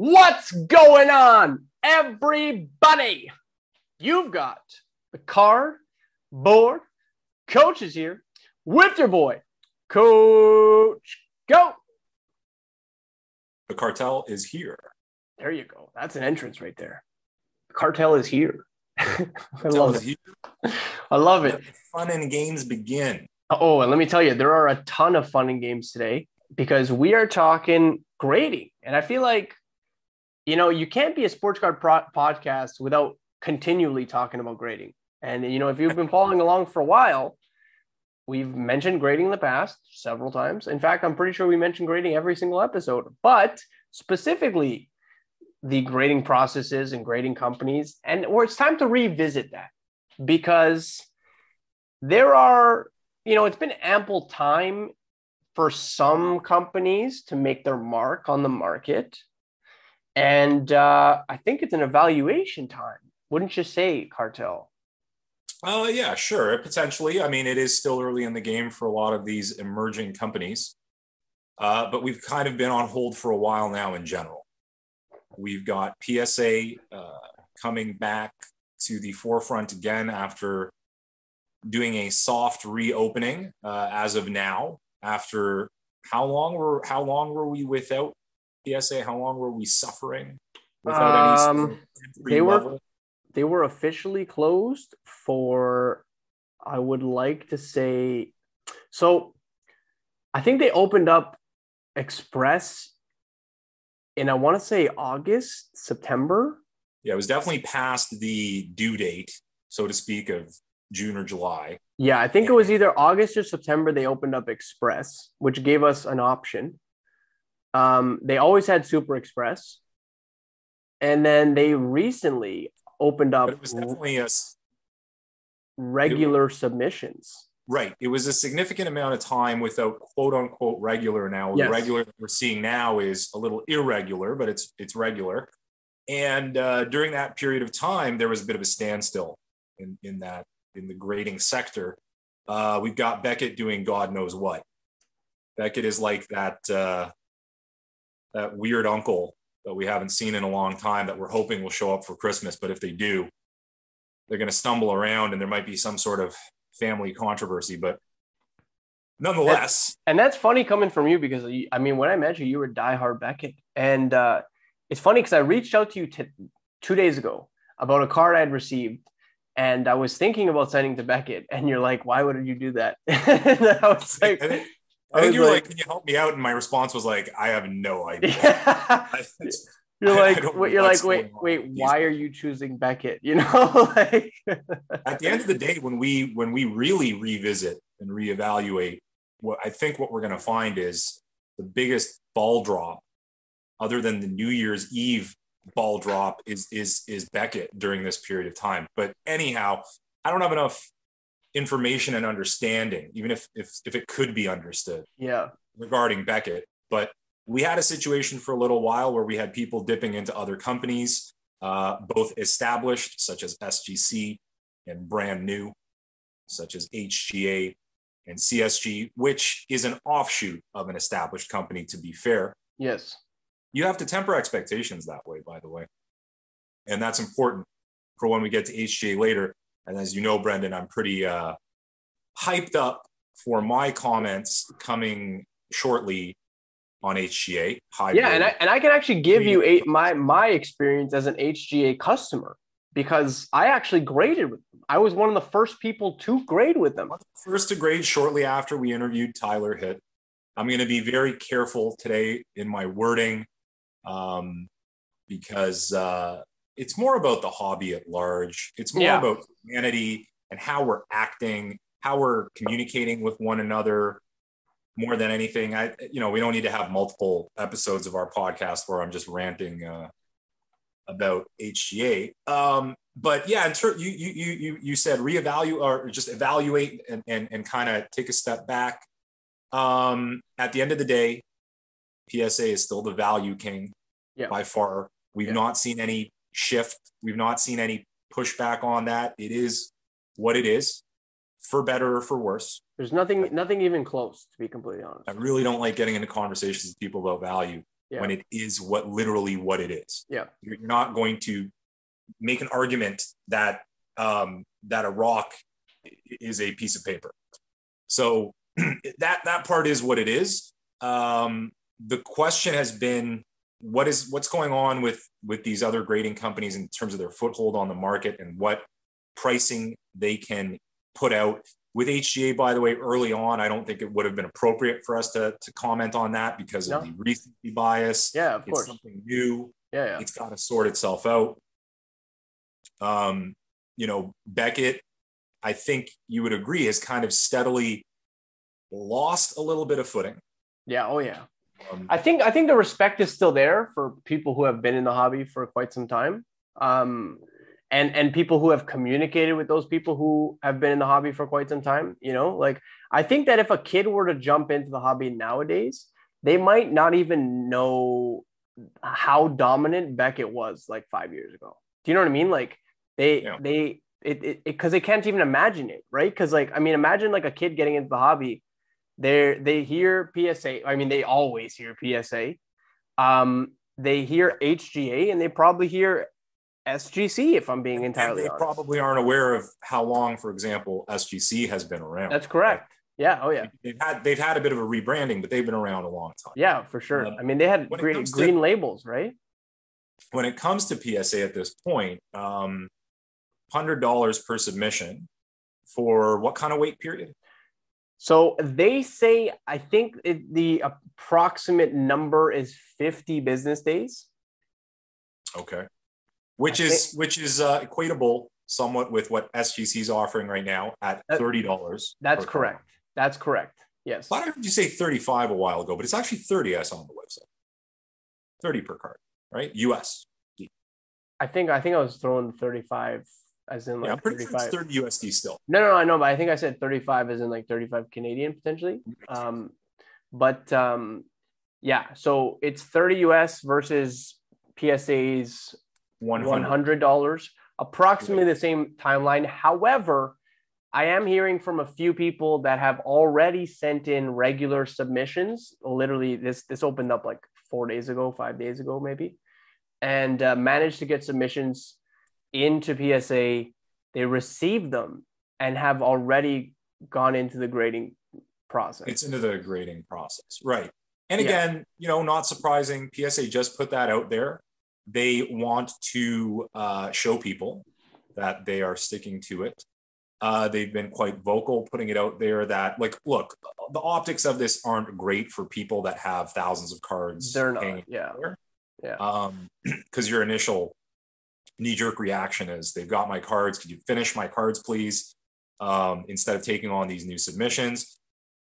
What's going on, everybody? You've got the card board coaches here with your boy, Coach Koe. The cartel is here. There you go. That's an entrance right there. The cartel is here. I love it. here. I love it. Fun and games begin. Oh, and let me tell you, there are a ton of fun and games today because we are talking grading. And I feel like, you know, you can't be a sports card pro- podcast without continually talking about grading. And, you know, if you've been following along for a while, we've mentioned grading in the past several times. In fact, I'm pretty sure we mentioned grading every single episode, but specifically the grading processes and grading companies. And or it's time to revisit that because there are you know, it's been ample time for some companies to make their mark on the market. And uh, I think it's an evaluation time. Wouldn't you say, Cartel? Uh, yeah, sure. Potentially. I mean, it is still early in the game for a lot of these emerging companies, uh, but we've kind of been on hold for a while now in general. We've got PSA uh, coming back to the forefront again after doing a soft reopening uh, as of now. After how long were how long were we without PSA? How long were we suffering without any? Um, entry they were- level? They were officially closed for, I would like to say, so I think they opened up Express and I want to say August, September. Yeah, it was definitely past the due date, so to speak, of June or July. Yeah, I think it was either August or September they opened up Express, which gave us an option. Um, they always had Super Express. And then they recently opened But up it was definitely a regular submissions. right. It was a significant amount of time without quote unquote regular. Now Yes. the regular that we're seeing now is a little irregular, but it's it's regular. And uh, during that period of time, there was a bit of a standstill in in that in the grading sector. Uh, we've got Beckett doing God knows what. Beckett is like that uh, that weird uncle that we haven't seen in a long time that we're hoping will show up for Christmas. But if they do, they're going to stumble around and there might be some sort of family controversy. But nonetheless, And that's funny coming from you because I mean, when I met you, you were diehard Beckett. And uh, it's funny because I reached out to you t- two days ago about a card I'd received. And I was thinking about sending to Beckett. And you're like, why would you do that? and I was like, I think, I think you were like, like- "Can you help me out?" And my response was like, "I have no idea." You're I- like, wait, you're like, wait, wait, why are you choosing Beckett? You know, like, At the end of the day, when we when we really revisit and reevaluate, what I think what we're going to find is the biggest ball drop, other than the New Year's Eve ball drop, is is is Beckett during this period of time. But anyhow, I don't have enough information and understanding, even if if if it could be understood. yeah, regarding Beckett, but we had a situation for a little while where we had people dipping into other companies, uh, both established, such as SGC, and brand new, such as HGA and CSG, which is an offshoot of an established company, to be fair. yes, You have to temper expectations that way, by the way. And that's important for when we get to HGA later. And as you know, Brendan, I'm pretty uh, hyped up for my comments coming shortly on HGA. Hybrid. yeah, and I and I can actually give you a, my my experience as an HGA customer because I actually graded with them. I was one of the first people to grade with them. First to grade shortly after we interviewed Tyler Hitt. I'm going to be very careful today in my wording um, because uh, it's more about the hobby at large. It's more Yeah. about humanity and how we're acting, how we're communicating with one another more than anything. I, you know, we don't need to have multiple episodes of our podcast where I'm just ranting uh, about HGA. Um, but yeah, in ter- you, you, you, you, you said reevaluate or just evaluate and, and, and kind of take a step back. Um, at the end of the day, PSA is still the value king Yeah. by far. We've Yeah. not seen any shift. We've not seen any pushback on that. It is what it is, for better or for worse. There's nothing nothing even close to be completely honest. I really don't like getting into conversations with people about value. Yeah. when it is what literally what it is. Yeah. You're not going to make an argument that um, that a rock is a piece of paper. So that that part is what it is. Um, the question has been what is what's going on with with these other grading companies in terms of their foothold on the market and what pricing they can put out with HGA, by the way, early on, I don't think it would have been appropriate for us to, to comment on that because of the recency bias. Yeah, of It's course. something new. Yeah, yeah. It's got to sort itself out. Um, you know, Beckett, I think you would agree, has kind of steadily lost a little bit of footing. Yeah. Oh, yeah. Um, I think I think the respect is still there for people who have been in the hobby for quite some time, um, and and people who have communicated with those people who have been in the hobby for quite some time. You know, like I think that if a kid were to jump into the hobby nowadays, they might not even know how dominant Beckett was like five years ago. Do you know what I mean? Like they Yeah. they it it because they can't even imagine it, right? Because like I mean, imagine like a kid getting into the hobby they they hear PSA. I mean, they always hear PSA. Um, they hear HGA and they probably hear SGC. If I'm being and entirely they honest, probably aren't aware of how long, for example, SGC has been around. that's correct. Yeah. Oh yeah. They've had they've had a bit of a rebranding, but they've been around a long time. Yeah, for sure. Um, I mean, they had green, to- green labels, right? when it comes to PSA at this point, um, hundred dollars per submission for what kind of wait period? So they say, I think it, the approximate number is 50 business days. Okay, which I is which is uh, equatable somewhat with what SGC is offering right now at thirty dollars. That's correct. That's correct. Yes. I heard you say thirty-five a while ago, but it's actually thirty. I saw on the website. Thirty per card, right? US. I think I think I was throwing 35 as in yeah, I'm like pretty sure 35. it's thirty USD still. No, no, I know, but I think I said 35 as in like 35 Canadian potentially. Um, but um, yeah, so it's 30 US versus PSA's One hundred. $100, approximately the same timeline. However, I am hearing from a few people that have already sent in regular submissions. Literally, this this opened up like four days ago, five days ago, maybe, and uh, managed to get submissions into PSA. They received them and have already gone into the grading process. It's into the grading process, right? And Yeah. again, you know, not surprising. PSA just put that out there. They want to uh, show people that they are sticking to it. Uh, they've been quite vocal, putting it out there that, like, look, the optics of this aren't great for people that have thousands of cards. They're not. Yeah. there. Yeah. Um, because your initial knee jerk reaction is they've got my cards. Could you finish my cards, please? Um, instead of taking on these new submissions.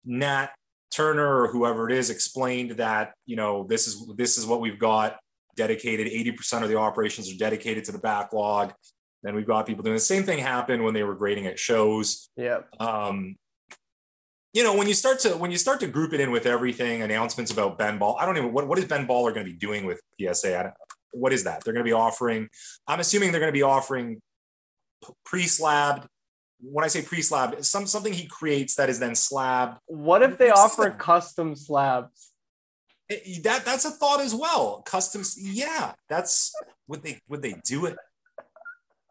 Nat Turner or whoever it is explained that, you know, this is this is what we've got dedicated. 80% of the operations are dedicated to the backlog. Then we've got people doing the same thing happened when they were grading at shows Yeah. um, you know, when you start to when you start to group it in with everything, announcements about Ben Ball. I don't even what what is Ben Baller going to be doing with PSA? What is that? They're going to be offering. I'm assuming they're going to be offering pre-slabbed. When I say pre-slabbed, some something he creates that is then slabbed. What if they offer custom slabs? Eh, it- that that's a thought as well. Customs, yeah. That's would they would they do it?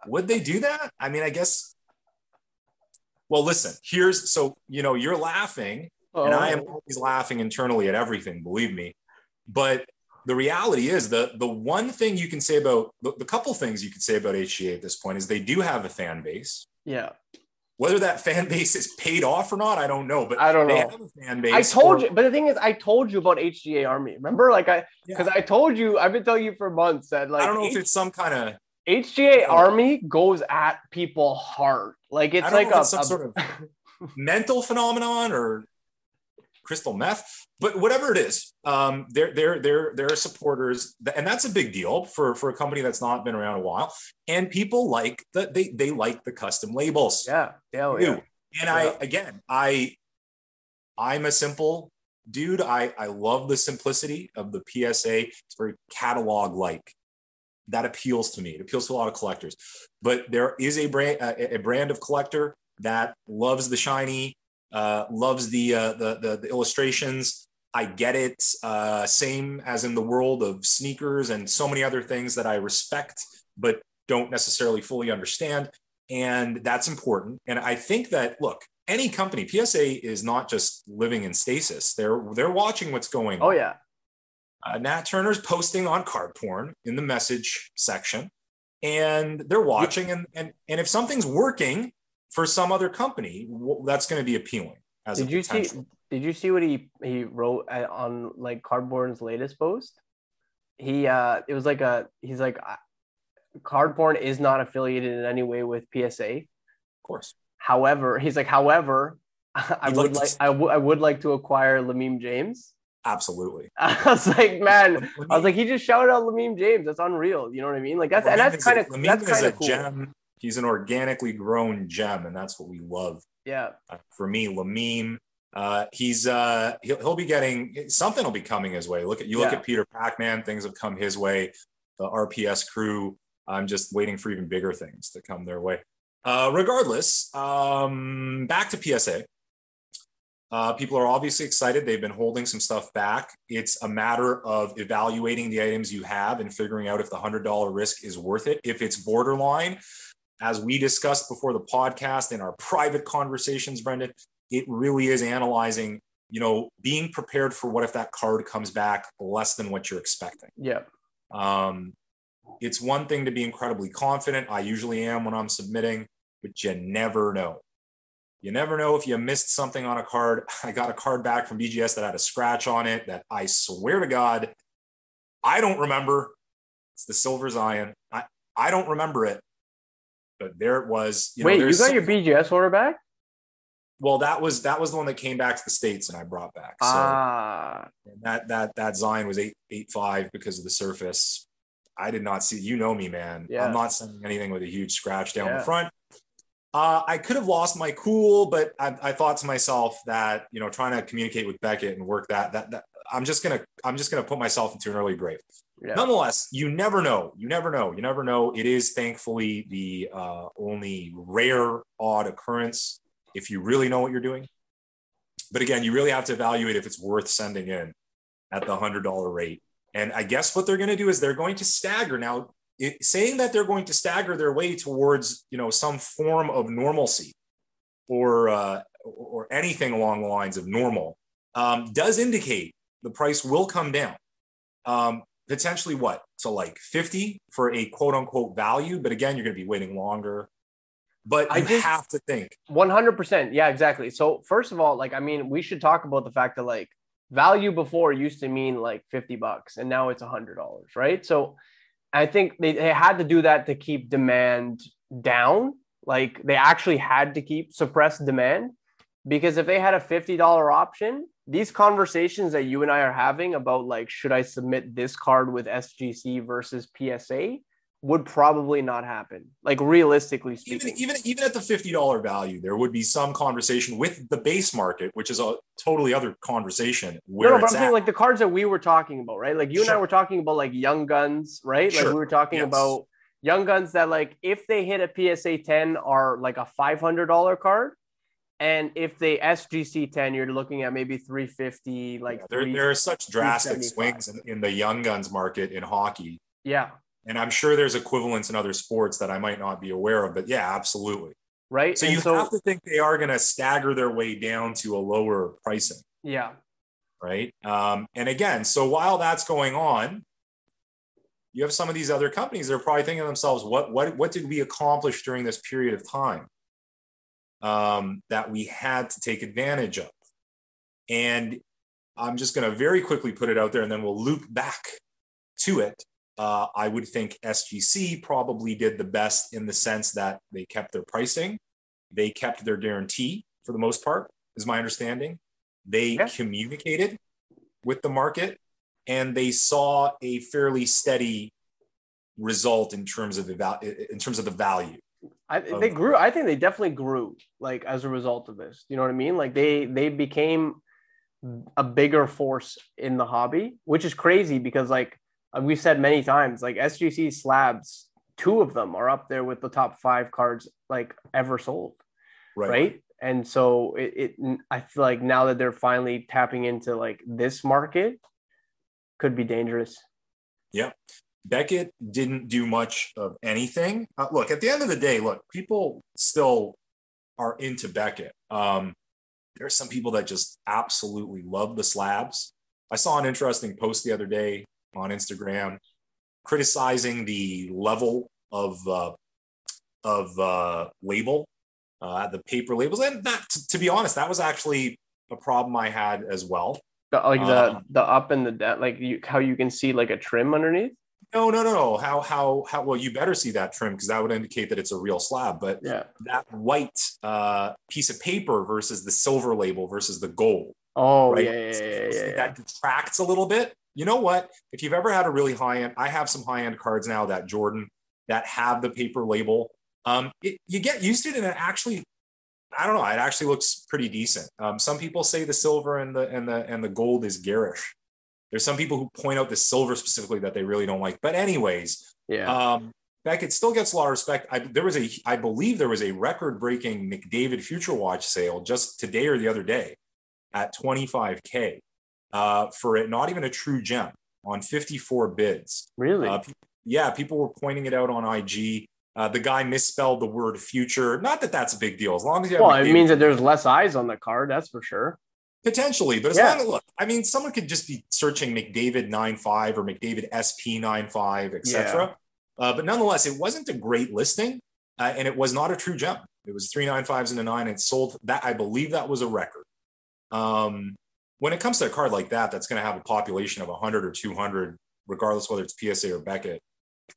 Would they do that? I mean, I guess. Well, listen. Here's so you know you're laughing, and I am Oh. always laughing internally at everything. Believe me, but the reality is the the one thing you can say about the, the couple things you can say about HGA at this point is they do have a fan base. Yeah. Whether that fan base is paid off or not, I don't know. But I don't they know. have a fan base. I told or- you, but the thing is, I told you about HGA Army. Remember, like I, Yeah. because I told you, I've been telling you for months that like I don't know if it's some kind of HGA Army goes at people hard. Like it's like a, it's some a- sort of mental phenomenon or crystal meth, but whatever it is, um, they're they're they're they're supporters, and that's a big deal for for a company that's not been around a while. And people like that they they like the custom labels. yeah, yeah, oh, yeah. And Yeah. I again, I I'm a simple dude. I I love the simplicity of the PSA. It's very catalog like. That appeals to me. It appeals to a lot of collectors. But there is a brand a, a brand of collector that loves the shiny, uh, loves the, uh, the the the illustrations, I get it. Uh, same as in the world of sneakers and so many other things that I respect, but don't necessarily fully understand. And that's important. And I think that, look, any company, PSA is not just living in stasis. They're they're watching what's going Oh on. yeah. Uh, Nat Turner's posting on card porn in the message section, and they're watching. And and and if something's working for some other company, that's going to be appealing. As Did you see? Did you see what he he wrote uh, on like Cardboard's latest post? He uh, it was like a he's like, Cardboard is not affiliated in any way with PSA. Of course. However, he's like, however, I would like to like I would I would like to acquire Lamine James. Absolutely. I was like, man, I was like, he just shouted out Lamine James. That's unreal. You know what I mean? Like that's and that's kind of Lamine that's kind of cool. gem. He's an organically grown gem, and that's what we love. Yeah, Uh, for me, Lamine, uh, he's uh, he'll, he'll be getting something. will be coming his way. Look at you. Look Yeah. at Peter Pacman. Things have come his way. The RPS crew. I'm just waiting for even bigger things to come their way. Uh, regardless, um, back to PSA. Uh, people are obviously excited. They've been holding some stuff back. It's a matter of evaluating the items you have and figuring out if the $100 risk is worth it. If it's borderline, as we discussed before the podcast in our private conversations, Brendan, it really is analyzing, you know, being prepared for what if that card comes back less than what you're expecting. yeah, Um, it's one thing to be incredibly confident. I usually am when I'm submitting, but you never know. You never know if you missed something on a card. I got a card back from BGS that had a scratch on it that I swear to God, I don't remember. It's the Silver Zion. I, I don't remember it, but there it was. You know, Wait, you got some- your BGS order back? well, that was that was the one that came back to the states and I brought back. So Ah, and that that that Zion was eight eight five because of the surface. I did not see. You know me, man. Yeah. I'm not sending anything with a huge scratch down Yeah. the front. Uh, I could have lost my cool, but I, I thought to myself that you know trying to communicate with Beckett and work that that, that I'm just gonna I'm just gonna put myself into an early grave. Yeah. Nonetheless, you never know. You never know. You never know. It is thankfully the uh, only rare odd occurrence if you really know what you're doing. But again, you really have to evaluate if it's worth sending in at the hundred dollar rate. And I guess what they're going to do is they're going to stagger now. It, saying that they're going to stagger their way towards you know some form of normalcy or uh, or anything along the lines of normal um, does indicate the price will come down. Um, potentially what to like 50 for a quote unquote value but again you're going to be waiting longer but I you just- have to think One hundred percent. Yeah, exactly. So first of all, like I mean, we should talk about the fact that like value before used to mean like fifty bucks, and now it's a hundred dollars, right? So I think they, they had to do that to keep demand down. Like they actually had to keep suppress demand because if they had a fifty dollar option, these conversations that you and I are having about like should I submit this card with SGC versus PSA would probably not happen. Like realistically even speaking. even even at the $50 value there would be some conversation with the base market which is a totally other conversation where no, no, but I'm saying like the cards that we were talking about, right? Like you and I were talking about like young guns, right? Like we were talking Yes. about young guns that like if they hit a PSA 10 are like a $500 card. And if they SGC 10, you're looking at maybe 350, like Yeah, there, there are such drastic swings in, in the young guns market in hockey. Yeah, and i'm sure there's equivalents in other sports that i might not be aware of but yeah absolutely. Right. so And you have to think they are going to stagger their way down to a lower pricing. Yeah, right? Um, and again, so while that's going on, you have some of these other companies that are probably thinking to themselves, what what what did we accomplish during this period of time um, that we had to take advantage of? And I'm just going to very quickly put it out there, and then we'll loop back to it. Uh, I would think SGC probably did the best in the sense that they kept their pricing, they kept their guarantee for the most part, is my understanding. They Yeah. communicated with the market and they saw a fairly steady result in terms of the val- in terms of the value. I, of- they grew. I think they definitely grew like as a result of this. You know what I mean? Like they they became a bigger force in the hobby, which is crazy because like uh, we've said many times, like SGC slabs, two of them are up there with the top five cards like ever sold, Right. right? and so it, it I feel like now that they're finally tapping into like this market, could be dangerous. Yeah. Beckett didn't do much of anything. Uh, look, at the end of the day, look, people still are into Beckett. Um, there are some people that just absolutely love the slabs. I saw an interesting post the other day on Instagram criticizing the level of uh, of uh, label, uh, the paper labels, and that, to be honest, that was actually a problem I had as well. The, like the um, the up and the down, like you, how you can see like a trim underneath. No, no, no, no. How how how? Well, you better see that trim because that would indicate that it's a real slab. But yeah, that white uh, piece of paper versus the silver label versus the gold. Oh, right? yeah, yeah, yeah, yeah, yeah. That detracts a little bit. You know what? If you've ever had a really high end, I have some high end cards now that Jordan that have the paper label. Um, it, you get used to it, and it actually, I don't know, it actually looks pretty decent. Um, some people say the silver and the and the and the gold is garish. There's some people who point out the silver specifically that they really don't like. But anyways, yeah. Um, Beckett still gets a lot of respect. I, there was a, I believe there was a record-breaking McDavid Future Watch sale just today or the other day at 25k uh, for it. Not even a true gem on 54 bids. Really? Uh, yeah, people were pointing it out on IG. Uh, the guy misspelled the word future. Not that that's a big deal. As long as you well, it means that there's less eyes on the card. That's for sure. Potentially, but as yeah. as look, I mean, someone could just be searching McDavid 95 or McDavid SP 95, etc. Yeah. Uh, but nonetheless, it wasn't a great listing, uh, and it was not a true gem. It was three nine fives and a nine. And sold that. I believe that was a record. Um, when it comes to a card like that, that's going to have a population of 100 or 200, regardless whether it's PSA or Beckett.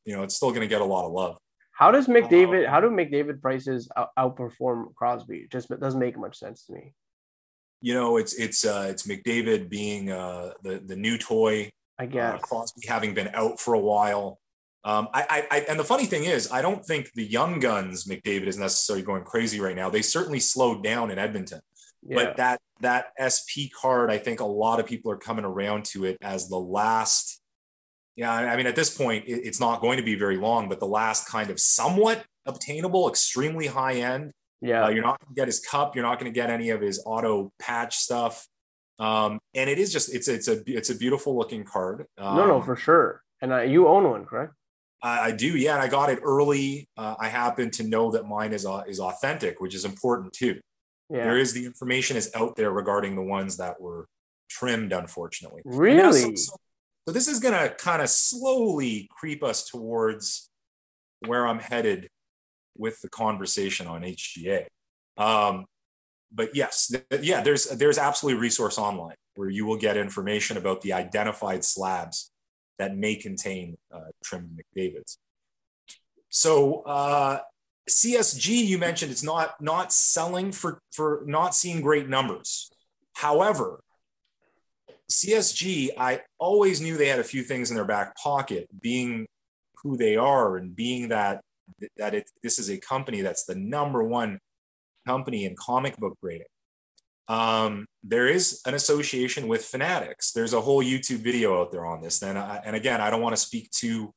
You know, it's still going to get a lot of love. How does McDavid? Um, how do McDavid prices out- outperform Crosby? It just doesn't make much sense to me you know, it's it's uh, it's McDavid being uh, the the new toy. I guess uh, Crosby having been out for a while. Um, I, I, and the funny thing is, I don't think the young guns McDavid is necessarily going crazy right now. They certainly slowed down in Edmonton, yeah. but that that SP card, I think a lot of people are coming around to it as the last. Yeah, I mean, at this point, it, it's not going to be very long, but the last kind of somewhat obtainable, extremely high end yeah, uh, you're not going to get his cup. You're not going to get any of his auto patch stuff. Um, and it is just it's it's a it's a beautiful looking card. Um, no, no, for sure. And uh, you own one, correct? I, I, do, yeah. And I got it early. Uh, I happen to know that mine is uh, is authentic, which is important too. Yeah. There is the information is out there regarding the ones that were trimmed, unfortunately. Really? So, so, so this is going to kind of slowly creep us towards where I'm headed with the conversation on HGA. Um, but yes, th- yeah, there's there's absolutely resource online where you will get information about the identified slabs that may contain uh, trimmed McDavid's. So uh, CSG, you mentioned it's not not selling for for not seeing great numbers. However, CSG, I always knew they had a few things in their back pocket, being who they are and being that that it, this is a company that's the number one company in comic book grading. Um, there is an association with Fanatics. There's a whole YouTube video out there on this. And, I, and again, I don't want to speak too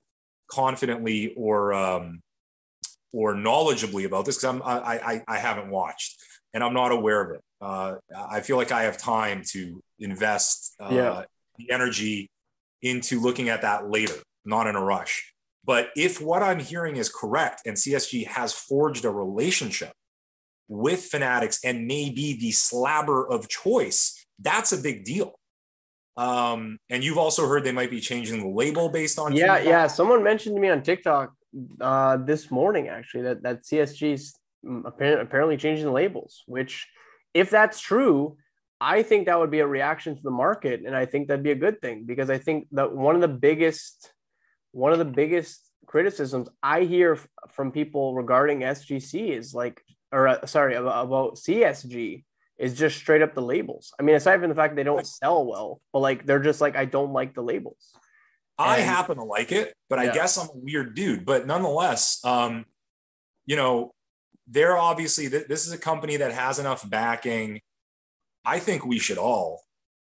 confidently or um, or knowledgeably about this because I, I I haven't watched and I'm not aware of it. Uh, I feel like I have time to invest uh, yeah. the energy into looking at that later, not in a rush. But if what I'm hearing is correct and CSG has forged a relationship with Fanatics and may be the slabber of choice, that's a big deal. Um, and you've also heard they might be changing the label based on. Yeah, feedback. yeah. Someone mentioned to me on TikTok uh, this morning actually that that CSG's apparently changing the labels. Which, if that's true, I think that would be a reaction to the market, and I think that'd be a good thing because I think that one of the biggest one of the biggest criticisms I hear from people regarding SGC is like, or uh, sorry, about, about CSG is just straight up the labels. I mean, aside from the fact they don't sell well, but like they're just like, I don't like the labels. And, I happen to like it, but yeah. I guess I'm a weird dude. But nonetheless, um, you know, they're obviously this is a company that has enough backing. I think we should all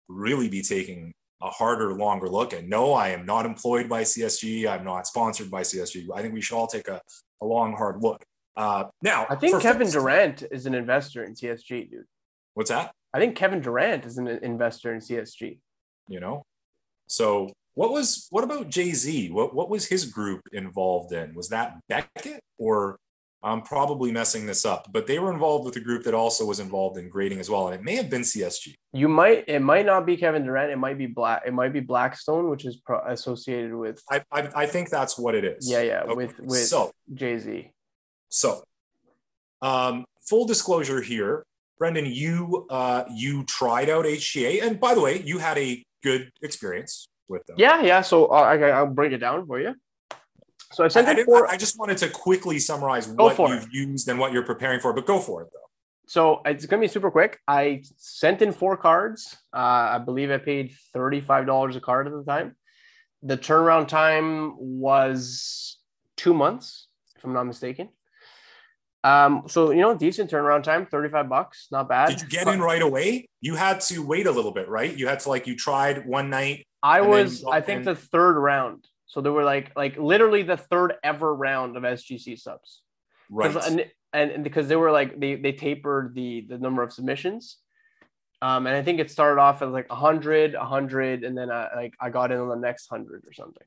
really be taking a harder, longer look. And no, I am not employed by CSG. I'm not sponsored by CSG. I think we should all take a, a long, hard look. Uh, now, I think Kevin folks- Durant is an investor in CSG, dude. What's that? I think Kevin Durant is an investor in CSG. You know, so what was what about Jay Z? What what was his group involved in? Was that Beckett or? I'm probably messing this up, but they were involved with a group that also was involved in grading as well, and it may have been CSG. You might it might not be Kevin Durant. It might be Black. It might be Blackstone, which is pro- associated with I, I I think that's what it is. yeah yeah Okay, with with so Jay Z. So, um, full disclosure here, Brendan, you uh, you tried out HGA, and by the way, you had a good experience with them. Yeah yeah. So uh, I I'll break it down for you. So I I, sent I in four. I just wanted to quickly summarize Go what you've used and what you're preparing for, but go for it though. so it's gonna be super quick. I sent in four cards. Uh, I believe I paid thirty five dollars a card at the time. The turnaround time was two months, if I'm not mistaken. Um, so you know, decent turnaround time, thirty five bucks, not bad. Did you get in right away? You had to wait a little bit, right? You had to like you tried one night. I was, I think, in- the third round. So there were like, like literally the third ever round of SGC subs. Right. And, and, and because they were like they they tapered the the number of submissions. Um, and I think it started off as like 100, 100, and then I like I got in on the next 100 or something.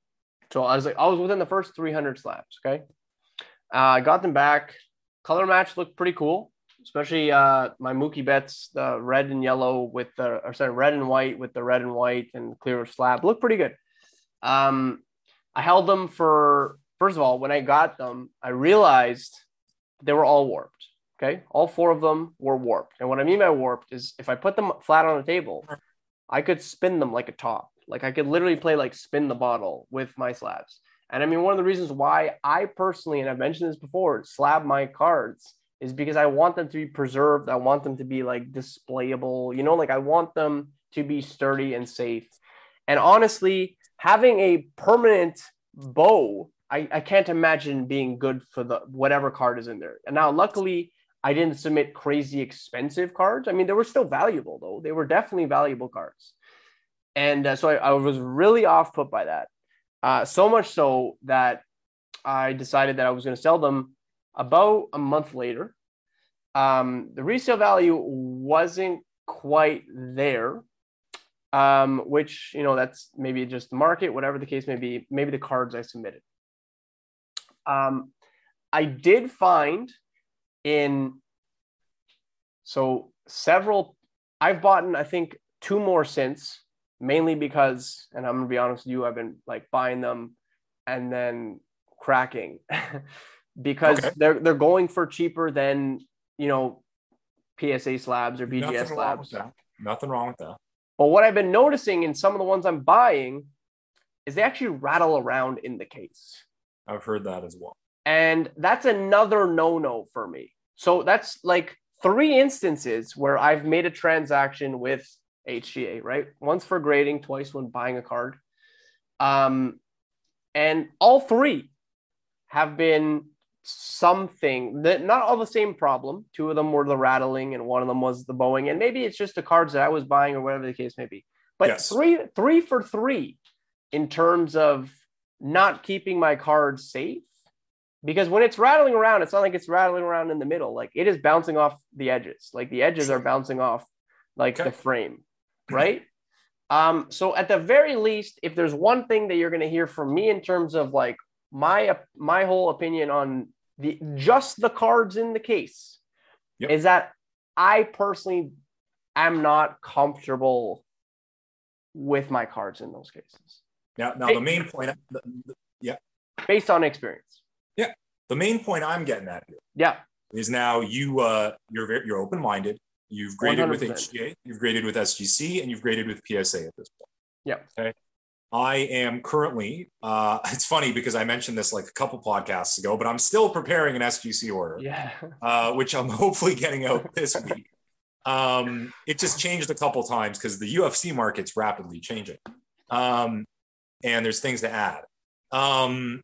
So I was like I was within the first 300 slabs, okay? Uh, I got them back. Color match looked pretty cool, especially uh my Mookie Betts, the red and yellow with the or sorry, red and white with the red and white and clear slab looked pretty good. Um, I held them for first of all, when I got them, I realized they were all warped. Okay. All four of them were warped. And what I mean by warped is if I put them flat on a table, I could spin them like a top. Like I could literally play like spin the bottle with my slabs. And I mean, one of the reasons why I personally, and I've mentioned this before, slab my cards is because I want them to be preserved. I want them to be like displayable, you know, like I want them to be sturdy and safe. And honestly, having a permanent bow, I, I can't imagine being good for the whatever card is in there. And now, luckily, I didn't submit crazy expensive cards. I mean, they were still valuable though. They were definitely valuable cards. And uh, so I, I was really off put by that. Uh, so much so that I decided that I was going to sell them about a month later. Um, the resale value wasn't quite there, um, which, you know, that's maybe just the market, whatever the case may be, maybe the cards I submitted. Um, I did find in so several, I've bought, I think, two more since, mainly because, and I'm gonna be honest with you, I've been like buying them and then cracking because Okay. they're they're going for cheaper than you know PSA slabs or BGS Nothing wrong with slabs. that. Nothing wrong with that. But what I've been noticing in some of the ones I'm buying is they actually rattle around in the case. I've heard that as well. And that's another no no for me. So that's like three instances where I've made a transaction with HGA, right? Once for grading, twice when buying a card. Um, and all three have been something that not all the same problem. Two of them were the rattling, and one of them was the bowing. And maybe it's just the cards that I was buying, or whatever the case may be. But Yes. three, three for three in terms of not keeping my cards safe. Because when it's rattling around, it's not like it's rattling around in the middle. Like it is bouncing off the edges. Like the edges are bouncing off like Okay. the frame, right? Um, so at the very least, if there's one thing that you're going to hear from me in terms of like my my whole opinion on the just the cards in the case, Yep. is that I personally am not comfortable with my cards in those cases Now, now the main point, the, based on experience. Yeah, the main point I'm getting at here Yeah, is now you uh, you're very, you're open minded. You've graded with 100%. HGA, you've graded with SGC, and you've graded with PSA at this point. Yeah. Okay. I am currently. Uh, it's funny because I mentioned this like a couple podcasts ago, but I'm still preparing an SGC order, yeah, uh, which I'm hopefully getting out this week. Um, it just changed a couple times because the UFC market's rapidly changing, um, and there's things to add. Um,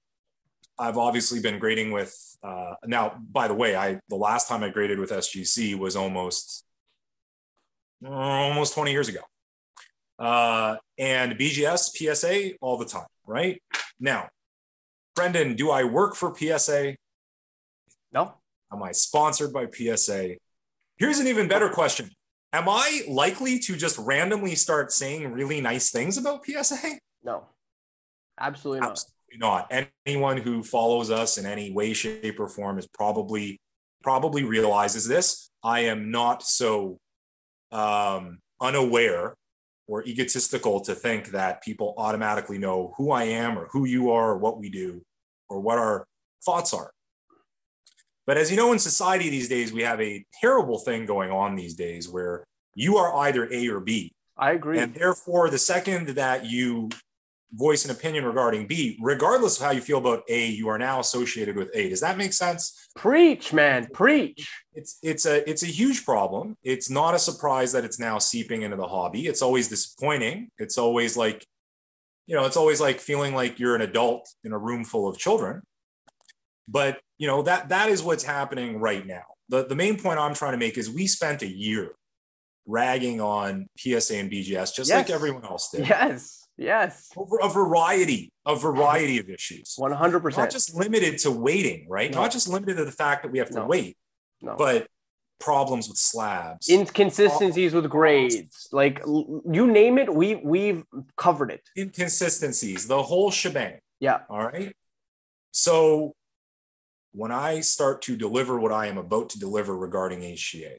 I've obviously been grading with uh, now. By the way, I the last time I graded with SGC was almost almost 20 years ago. Uh, and BGS, PSA all the time, right? Now, Brendan, do I work for PSA? no, Am I sponsored by PSA? Here's an even better question. Am I likely to just randomly start saying really nice things about PSA? No, absolutely not. Absolutely not. Anyone who follows us in any way, shape, or form is probably probably realizes this. I am not so um, unaware or egotistical to think that people automatically know who I am or who you are or what we do or what our thoughts are. But as you know, in society these days, we have a terrible thing going on these days where you are either A or B. I agree. And therefore, the second that you voice an opinion regarding B, regardless of how you feel about A, you are now associated with A. Does that make sense? Preach, man, preach. It's it's a it's a huge problem. It's not a surprise that it's now seeping into the hobby. It's always disappointing. It's always like, you know, it's always like feeling like you're an adult in a room full of children. But you know that that is what's happening right now. The the main point I'm trying to make is we spent a year ragging on PSA and BGS just yes. like everyone else did. Yes. Yes. Over a variety, a variety of issues. 100%. Not just limited to waiting, right? No. Not just limited to the fact that we have to no. wait, no. but problems with slabs, inconsistencies with grades, like you name it, we we've covered it. Inconsistencies, the whole shebang. Yeah. All right. So when I start to deliver what I am about to deliver regarding HGA,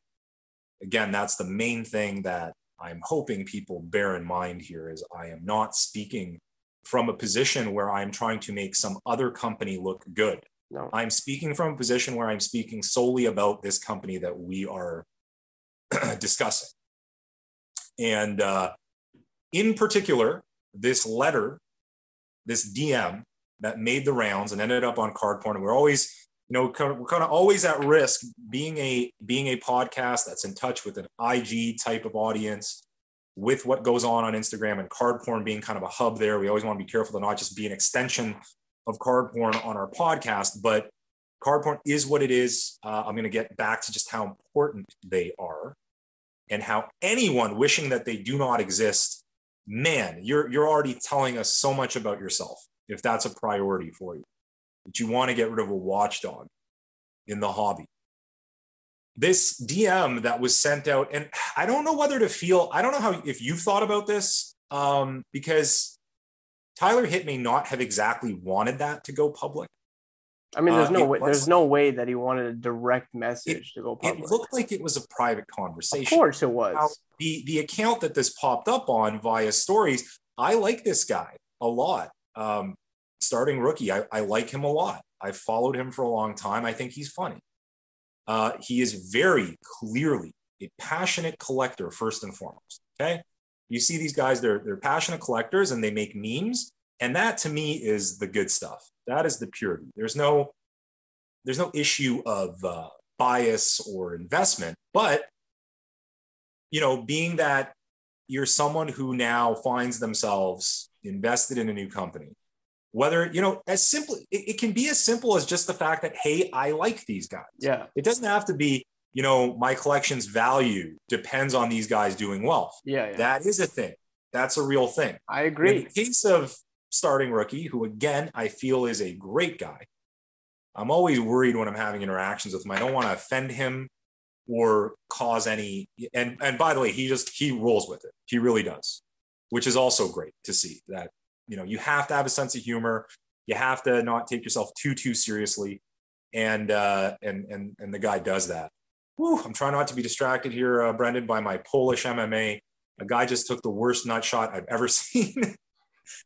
again, that's the main thing that I'm hoping people bear in mind here is I am not speaking from a position where I'm trying to make some other company look good. No. I'm speaking from a position where I'm speaking solely about this company that we are discussing. And uh, in particular, this letter, this DM that made the rounds and ended up on card porn. And we're always, you know, we're kind of always at risk being a being a podcast that's in touch with an IG type of audience with what goes on on Instagram and card porn being kind of a hub there. We always want to be careful to not just be an extension of card porn on our podcast, but card porn is what it is. Uh, I'm going to get back to just how important they are and how anyone wishing that they do not exist, man, you're, you're already telling us so much about yourself if that's a priority for you that you want to get rid of a watchdog in the hobby. This DM that was sent out, and I don't know whether to feel, I don't know how, if you've thought about this, um, because Tyler Hitt may not have exactly wanted that to go public. I mean, there's uh, no way. Was, there's no way that he wanted a direct message it, to go public. It looked like it was a private conversation. Of course, it was. Now, the the account that this popped up on via stories. I like this guy a lot. Um, starting rookie. I, I like him a lot. I've followed him for a long time. I think he's funny. Uh, he is very clearly a passionate collector, first and foremost. Okay. You see these guys, they're, they're passionate collectors and they make memes. And that to me is the good stuff. That is the purity. There's no, there's no issue of uh, bias or investment, but you know, being that you're someone who now finds themselves invested in a new company, whether you know as simple it, it, can be as simple as just the fact that hey i like these guys. Yeah. It doesn't have to be you know my collection's value depends on these guys doing well. Yeah, yeah. that is a thing. That's a real thing. I agree in the case of starting rookie who again i feel is a great guy i'm always worried when i'm having interactions with him. I don't want to offend him or cause any and and by the way he just he rolls with it. He really does which is also great to see that you know you have to have a sense of humor. You have to not take yourself too too seriously. And uh and and and the guy does that. Whew, i'm trying not to be distracted here uh, brendan by my polish mma a. Guy just took the worst nut shot i've ever seen.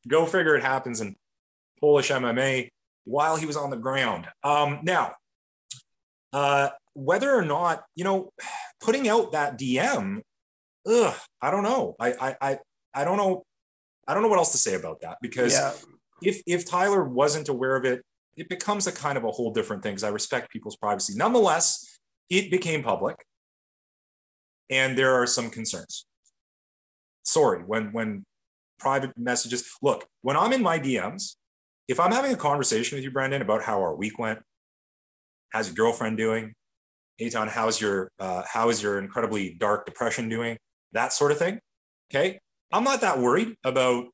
Go figure it happens in polish mma while he was on the ground. Um now uh whether or not you know putting out that dm ugh, i don't know. I i i, I don't know I don't know what else to say about that because yeah. if if Tyler wasn't aware of it, it becomes a kind of a whole different thing because I respect people's privacy. Nonetheless, it became public, and there are some concerns. Sorry, when when private messages look when I'm in my DMs, if I'm having a conversation with you, Brendan, about how our week went, how's your girlfriend doing? Eitan, how's your uh, how is your incredibly dark depression doing? That sort of thing. Okay, I'm not that worried about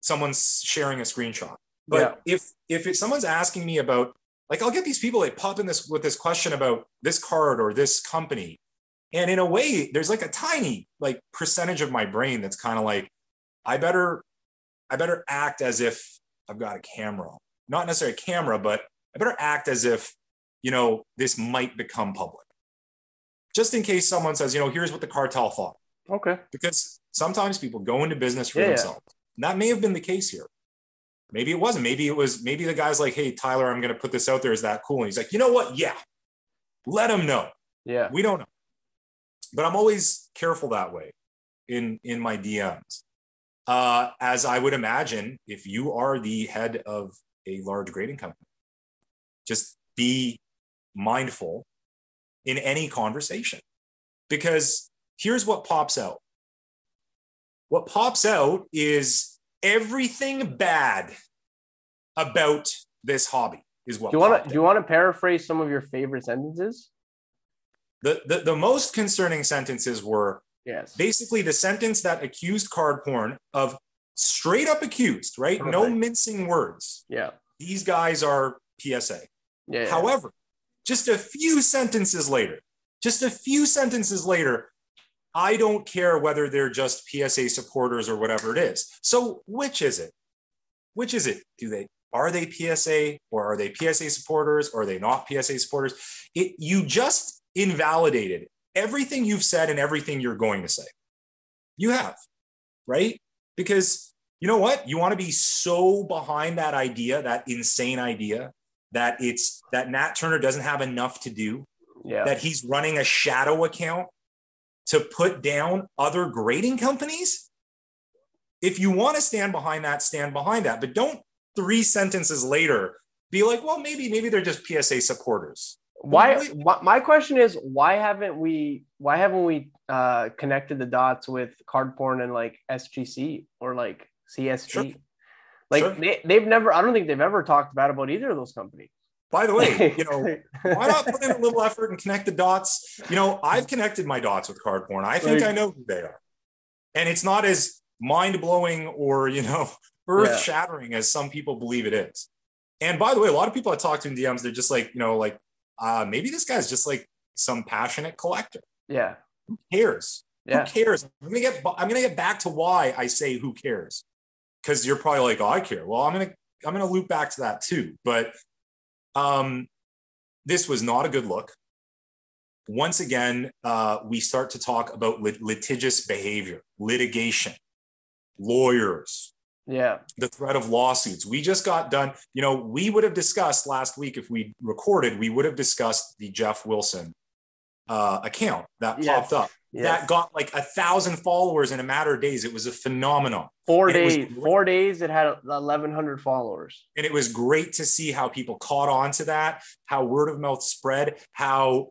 someone sharing a screenshot. But yeah. if if it, someone's asking me about Like I'll get these people they pop in this with this question about this card or this company. And in a way, there's like a tiny like percentage of my brain that's kind of like, I better, I better act as if I've got a camera. Not necessarily a camera, but I better act as if, you know, this might become public. Just in case someone says, you know, here's what the cartel thought. Okay. Because sometimes people go into business for Yeah, yeah. themselves. And that may have been the case here. Maybe it wasn't. Maybe it was, maybe the guy's like, hey, Tyler, I'm going to put this out there. Is that cool? And he's like, you know what? Yeah. Let him know. Yeah. We don't know. But I'm always careful that way in in my DMs. Uh, as I would imagine, if you are the head of a large grading company, just be mindful in any conversation. Because here's what pops out. What pops out is everything bad about this hobby is what Do you want to do you want to paraphrase some of your favorite sentences? the, the the most concerning sentences were Yes. basically the sentence that accused card porn of straight up accused, right? No mincing words. yeah. These guys are PSA. Yeah. However, just a few sentences later, just a few sentences later, I don't care whether they're just PSA supporters or whatever it is. So which is it? Which is it? Do they are they PSA or are they PSA supporters or are they not PSA supporters? It you just invalidated everything you've said and everything you're going to say. You have, right? Because you know what? You want to be so behind that idea, that insane idea, that it's that Nat Turner doesn't have enough to do, yeah. that he's running a shadow account to put down other grading companies. If you want to stand behind that, stand behind that. But don't three sentences later be like, well, maybe, maybe they're just PSA supporters. why, why my question is why haven't we why haven't we uh connected the dots with card porn and like SGC or like CSG? Sure. Like Sure. they, they've never I don't think they've ever talked bad about either of those companies. By the way, you know, why not put in a little effort and connect the dots? You know, I've connected my dots with card porn. I think Like- I know who they are. And it's not as mind blowing or, you know, earth shattering as some people believe it is. And by the way, a lot of people I talk to in DMs, they're just like, you know, like, uh, maybe this guy's just like some passionate collector. yeah. Who cares? Yeah. Who cares? I'm gonna get I'm gonna get back to why I say who cares. Because you're probably like, oh, I care. Well, I'm gonna I'm gonna loop back to that too. But um this was not a good look. Once again, uh, we start to talk about lit- litigious behavior, litigation, lawyers, Yeah. the threat of lawsuits. We just got done. You know, we would have discussed last week if we recorded, we would have discussed the Jeff Wilson uh, account that Yes. popped up Yes. that got like a thousand followers in a matter of days. It was a phenomenon. four and days. Four days it had eleven hundred followers. And it was great to see how people caught on to that, how word of mouth spread, how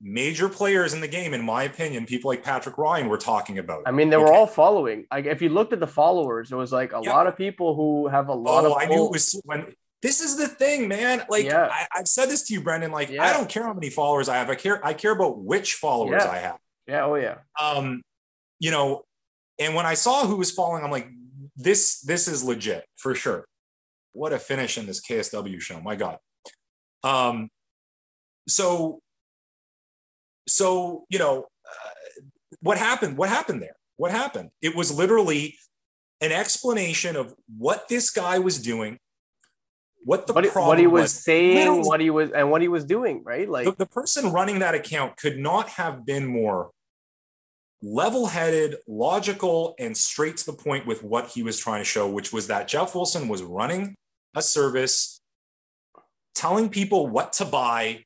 major players in the game, in my opinion, people like Patrick Ryan were talking about. I mean, they were all following. Like if you looked at the followers, it was like a Yeah. lot of people who have a lot Oh, of I knew it was when this is the thing, man. Like Yeah. I, I've said this to you, Brendan. Like I don't care how many followers I have. I care. I care about which followers Yeah. I have. Yeah, oh yeah. Um, you know, and when I saw who was falling, I'm like, this this is legit for sure. What a finish in this KSW show, my God. Um, so, so you know, uh, what happened? What happened there? What happened? It was literally an explanation of what this guy was doing, what the What, problem what he was, was. saying, Literally- what he was and what he was doing, right? Like the, the person running that account could not have been more level-headed logical and straight to the point with what he was trying to show which was that jeff wilson was running a service telling people what to buy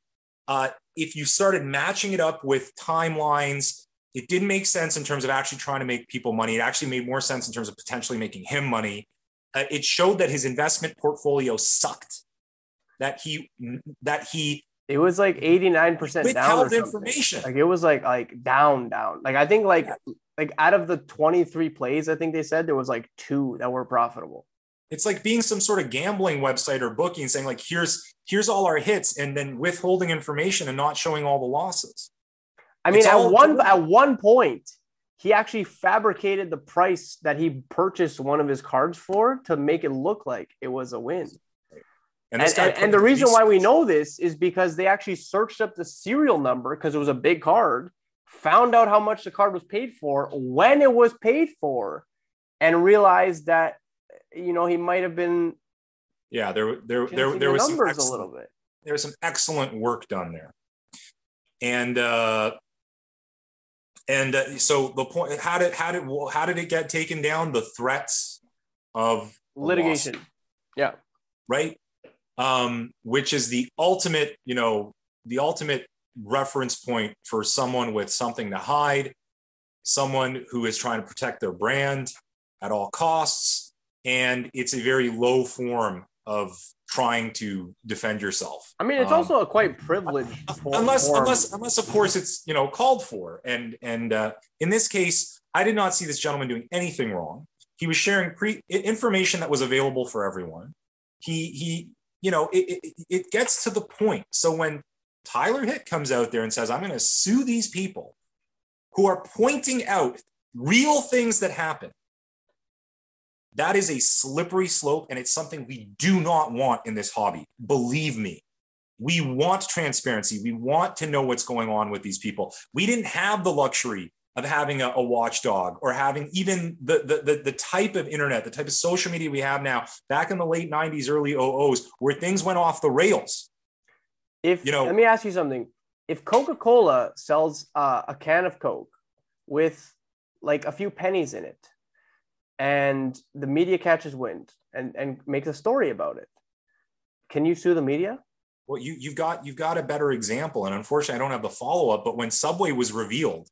uh, if you started matching it up with timelines it didn't make sense in terms of actually trying to make people money it actually made more sense in terms of potentially making him money uh, it showed that his investment portfolio sucked that he that he it was like 89% down. Or withheld something. information Like it was like like down, down. Like I think like like out of the 23 plays, I think they said there was like two that were profitable. it's like being some sort of gambling website or booking saying like here's here's all our hits and then withholding information and not showing all the losses I mean, It's at one at one point, he actually fabricated the price that he purchased one of his cards for to make it look like it was a win. And, and, and, and the reason why we know this is because they actually searched up the serial number because it was a big card, found out how much the card was paid for, when it was paid for, and realized that you know he might have been. Yeah, there there there, there was some a little bit. There was some excellent work done there, and uh, and uh, so the point how did how did how did it get taken down? The threats of litigation. Yeah. Right. Um, which is the ultimate, you know, the ultimate reference point for someone with something to hide, someone who is trying to protect their brand at all costs. And it's a very low form of trying to defend yourself. I mean, it's um, also a quite privileged unless form. unless unless of course it's you know called for. And and uh, in this case, I did not see this gentleman doing anything wrong. He was sharing pre information that was available for everyone. He he you know it, it, it gets to the point. So when Tyler Hitt comes out there and says, "I'm going to sue these people who are pointing out real things that happen," that is a slippery slope and it's something we do not want in this hobby. Believe me. We want transparency. We want to know what's going on with these people. We didn't have the luxury of having a, a watchdog or having even the, the, the, the, type of internet, the type of social media we have now back in the late 90s, early 00s, where things went off the rails. If you know, let me ask you something. If Coca-Cola sells uh, a can of Coke with like a few pennies in it, and the media catches wind and, and makes a story about it. Can you sue the media? Well, you, you've got you've got a better example, and unfortunately, I don't have the follow up. But when Subway was revealed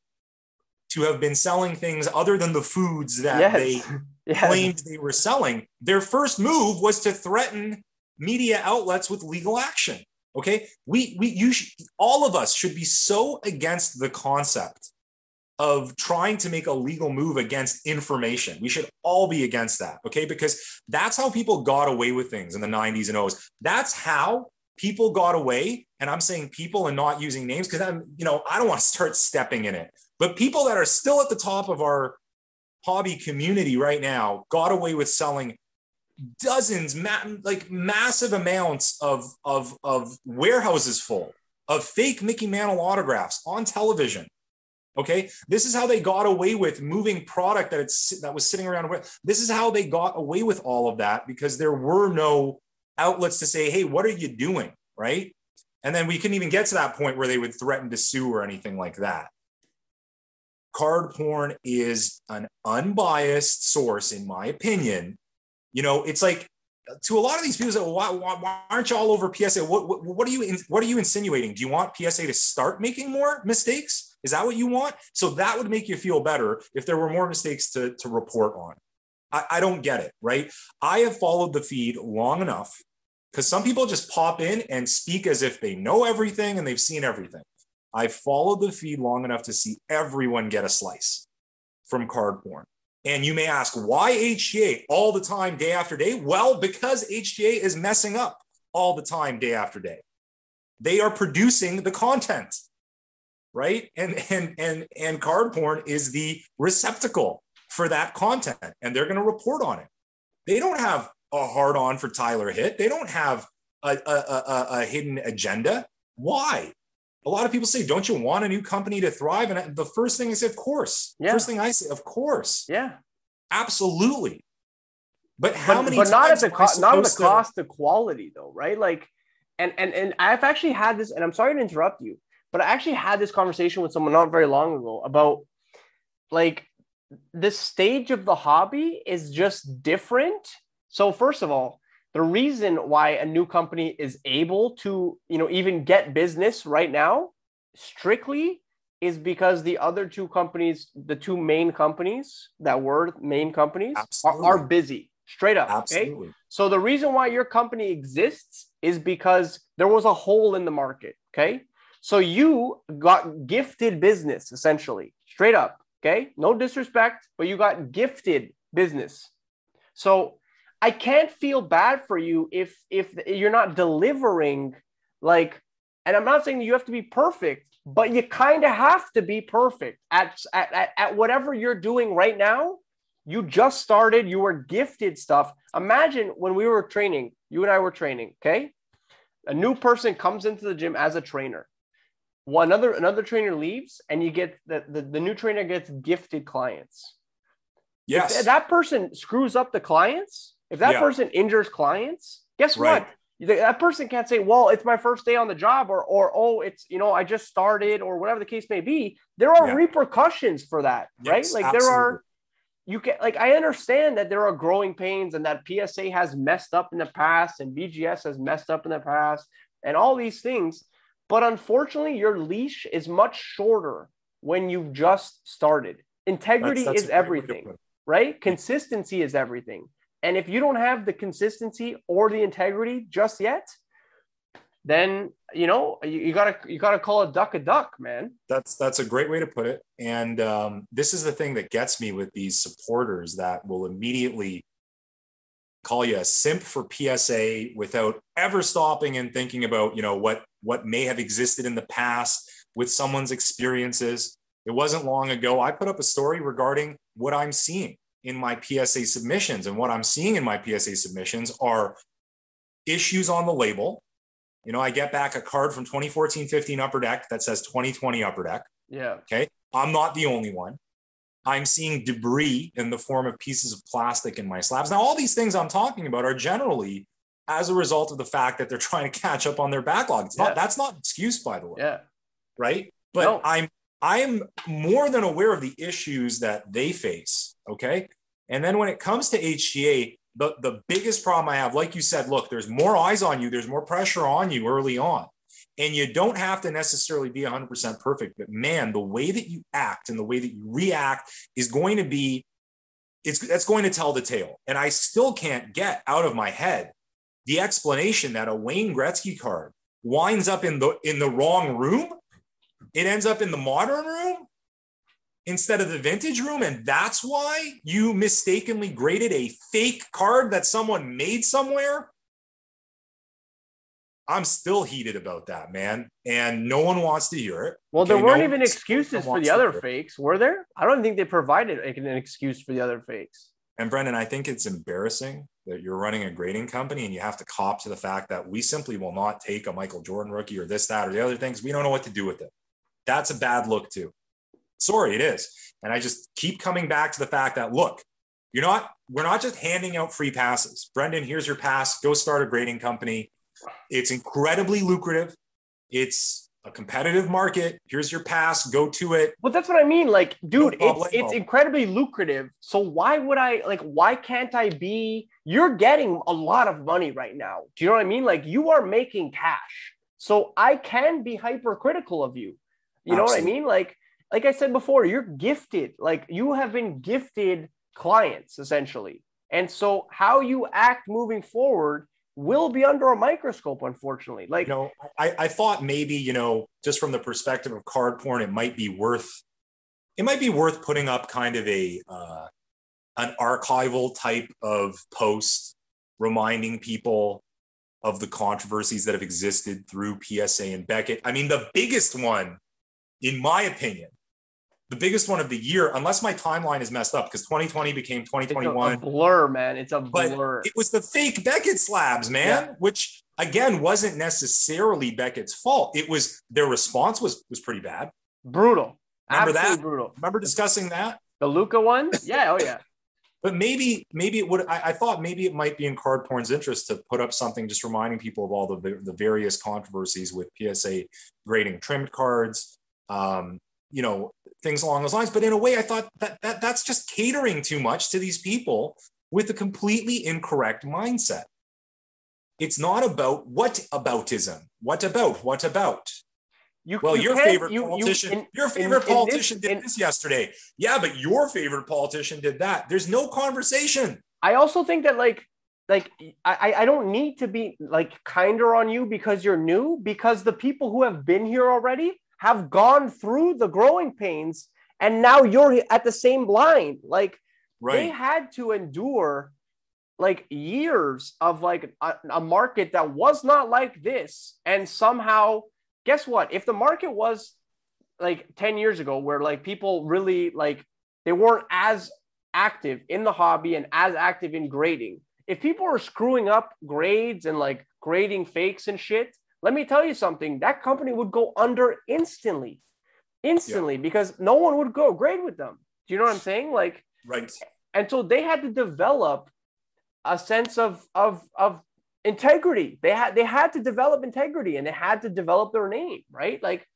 to have been selling things other than the foods that yes. they yes. claimed they were selling, their first move was to threaten media outlets with legal action. Okay, we we you sh- all of us should be so against the concept of trying to make a legal move against information. We should all be against that, okay? Because that's how people got away with things in the 90s and 0s. That's how people got away. And I'm saying people and not using names because I'm, you know, I don't want to start stepping in it. But people that are still at the top of our hobby community right now got away with selling dozens, ma- like massive amounts of, of, of warehouses full of fake Mickey Mantle autographs on television Okay, this is how they got away with moving product that it's that was sitting around. This is how they got away with all of that because there were no outlets to say, "Hey, what are you doing?" Right? And then we couldn't even get to that point where they would threaten to sue or anything like that. Card porn is an unbiased source, in my opinion. You know, it's like uh, to a lot of these people say, why, why, why, aren't you all over PSA? What, what, what are you what are you insinuating? Do you want PSA to start making more mistakes? Is that what you want? So that would make you feel better if there were more mistakes to, to report on. I, I don't get it, right? I have followed the feed long enough because some people just pop in and speak as if they know everything and they've seen everything. I followed the feed long enough to see everyone get a slice from card porn. And you may ask, why HGA all the time, day after day? Well, because HGA is messing up all the time, day after day. They are producing the content right? And and and and card porn is the receptacle for that content, and they're going to report on it. They don't have a hard on for Tyler Hitt. They don't have a, a, a, a hidden agenda. Why? A lot of people say, "Don't you want a new company to thrive?" And the first thing I say, "Of course." Yeah. First thing I say, "Of course." Yeah. Absolutely. But how but, many? But not at the co- not at the cost of quality, though, right? Like, and and and I've actually had this, and I'm sorry to interrupt you. But I actually had this conversation with someone not very long ago about like the stage of the hobby is just different. So first of all, the reason why a new company is able to, you know, even get business right now strictly is because the other two companies, the two main companies that were main companies are, are, busy straight up. Absolutely. Okay. So the reason why your company exists is because there was a hole in the market. Okay. So you got gifted business essentially, straight up. Okay. No disrespect, but you got gifted business. So I can't feel bad for you if if you're not delivering like and I'm not saying you have to be perfect, but you kind of have to be perfect at, at, at whatever you're doing right now. You just started, you were gifted stuff. Imagine when we were training, You and I were training, okay? A new person comes into the gym as a trainer. One other another trainer leaves, and you get the, the, the new trainer gets gifted clients. Yes. If that person screws up the clients, if that Yeah. person injures clients, guess Right. what? That person can't say, "Well, it's my first day on the job," or "or oh, it's you know I just started," or whatever the case may be. There are Yeah. repercussions for that, right? Yes, Like there are you can like I understand that there are growing pains and that PSA has messed up in the past and BGS has messed up in the past and all these things, but unfortunately your leash is much shorter when you've just started. Integrity That's- that's is a great way to everything, right? Consistency is everything. And if you don't have the consistency or the integrity just yet, then you know you, you gotta you gotta call a duck a duck, man. That's that's a great way to put it. And um, this is the thing that gets me with these supporters that will immediately call you a simp for PSA without ever stopping and thinking about you know what what may have existed in the past with someone's experiences. It wasn't long ago I put up a story regarding what I'm seeing in my PSA submissions, and what I'm seeing in my PSA submissions are issues on the label. You know, I get back a card from 2014-15 Upper Deck that says 2020 Upper Deck. Yeah. Okay. I'm not the only one. I'm seeing debris in the form of pieces of plastic in my slabs. Now, all these things I'm talking about are generally as a result of the fact that they're trying to catch up on their backlog. It's Yeah. not that's not an excuse, by the way, Yeah. right? But No. I'm I'm more than aware of the issues that they face. Okay. And then when it comes to HGA, the, the biggest problem I have, like you said, look, there's more eyes on you, there's more pressure on you early on. And you don't have to necessarily be 100% perfect, but man, the way that you act and the way that you react is going to be, it's that's going to tell the tale. And I still can't get out of my head the explanation that a Wayne Gretzky card winds up in the in the wrong room. It ends up in the modern room instead of the vintage room. And that's why you mistakenly graded a fake card that someone made somewhere. I'm still heated about that, man. And no one wants to hear it. Well, there weren't no even excuses for the other fakes, were there? I don't think they provided an excuse for the other fakes. And Brendan, I think it's embarrassing that you're running a grading company and you have to cop to the fact that we simply will not take a Michael Jordan rookie or this, that, or the other things. We don't know what to do with it. That's a bad look, too. Sorry, it is. And I just keep coming back to the fact that, look, you're not, we're not just handing out free passes. Brendan, here's your pass. Go start a grading company. It's incredibly lucrative. It's a competitive market. Here's your pass. Go to it. Well, that's what I mean. Like, dude, No it's it's incredibly lucrative. So why would I like? Why can't I be? You're getting a lot of money right now. Do you know what I mean? Like, you are making cash. So I can be hypercritical of you. You know what I mean? Like, like I said before, you're gifted. Like you have been gifted clients essentially, and so how you act moving forward will be under a microscope. Unfortunately, like you know, I, I thought maybe, you know, just from the perspective of card porn, it might be worth it might be worth putting up kind of a uh, an archival type of post reminding people of the controversies that have existed through PSA and Beckett. I mean, the biggest one, in my opinion, the biggest one of the year, unless my timeline is messed up, because 2020 became it's a, a 2021 blur, man. It's a but blur. it was the fake Beckett slabs, man, which again wasn't necessarily Beckett's fault. It was their response was was pretty bad. brutal. Remember Absolutely that? brutal. Remember discussing that? The Luka one? Yeah, oh yeah. But maybe, maybe it would. I, I thought maybe it might be in card porn's interest to put up something just reminding people of all the the various controversies with PSA grading trimmed cards, um, you know, things along those lines. But in a way, I thought that, that that's just catering too much to these people with a completely incorrect mindset. It's not about what aboutism. What about? What about? You, Well, you your favorite you- politician, in- your favorite in politician this- did in- this yesterday. Yeah, but your favorite politician did that. There's no conversation. I also think that like like I, I don't need to be like kinder on you because you're new because the people who have been here already have gone through the growing pains and now you're at the same line. Like they had to endure like years of like a, a market that was not like this and somehow guess what? If the market was like 10 years ago where like people really like they weren't as active in the hobby and as active in grading if people are screwing up grades and like grading fakes and shit, let me tell you something. That company would go under instantly, instantly, yeah. because no one would go grade with them. Do you know what I'm saying? Like, right. And so they had to develop a sense of of of integrity. They had they had to develop integrity and they had to develop their name, right? Like,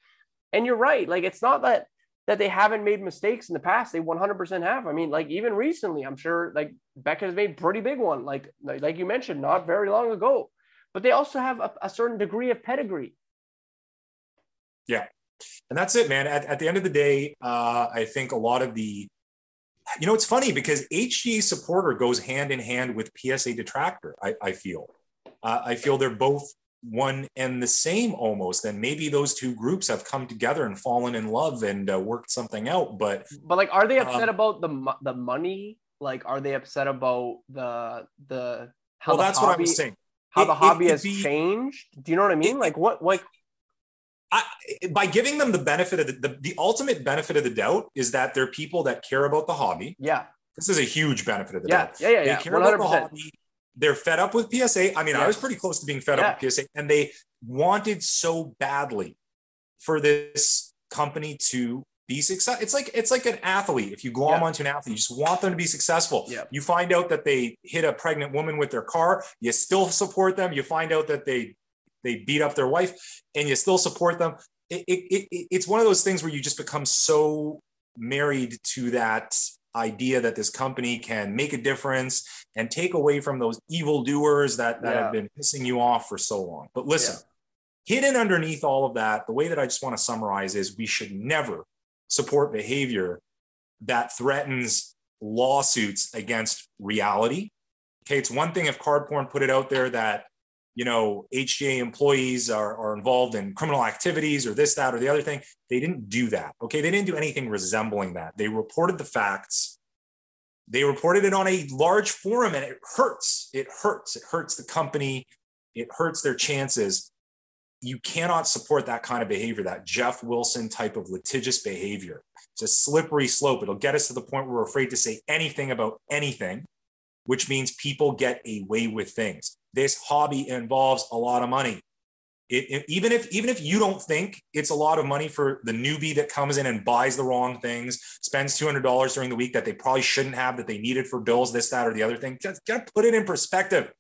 and you're right. Like, it's not that that they haven't made mistakes in the past. They 100% have. I mean, like even recently, I'm sure like Beckett has made pretty big one, like like you mentioned, not very long ago. But they also have a, a certain degree of pedigree. Yeah, and that's it, man. At, at the end of the day, uh, I think a lot of the, you know, it's funny because HGA supporter goes hand in hand with PSA detractor. I, I feel, uh, I feel they're both one and the same almost and maybe those two groups have come together and fallen in love and uh, worked something out but but like are they upset um, about the the money like are they upset about the the how well the that's hobby, what i'm saying how it, the hobby has be, changed do you know what i mean it, like what like I, by giving them the benefit of the, the, the ultimate benefit of the doubt is that they're people that care about the hobby yeah this is a huge benefit of the yeah, doubt yeah yeah yeah they care 100%. about the hobby they're fed up with PSA. I mean, yes. I was pretty close to being fed yeah. up with PSA, and they wanted so badly for this company to be successful. It's like it's like an athlete. If you glom yeah. onto an athlete, you just want them to be successful. Yeah. You find out that they hit a pregnant woman with their car, you still support them. You find out that they they beat up their wife, and you still support them. It, it, it, it's one of those things where you just become so married to that idea that this company can make a difference and take away from those evil doers that, that yeah. have been pissing you off for so long. But listen, yeah. hidden underneath all of that, the way that I just want to summarize is we should never support behavior that threatens lawsuits against reality. Okay, it's one thing if card porn put it out there that you know HGA employees are, are involved in criminal activities or this, that, or the other thing. They didn't do that. Okay, they didn't do anything resembling that. They reported the facts they reported it on a large forum and it hurts. It hurts. It hurts the company. It hurts their chances. You cannot support that kind of behavior, that Jeff Wilson type of litigious behavior. It's a slippery slope. It'll get us to the point where we're afraid to say anything about anything, which means people get away with things. This hobby involves a lot of money. It, it, even if even if you don't think it's a lot of money for the newbie that comes in and buys the wrong things, spends two hundred dollars during the week that they probably shouldn't have that they needed for bills, this, that, or the other thing, just gotta put it in perspective,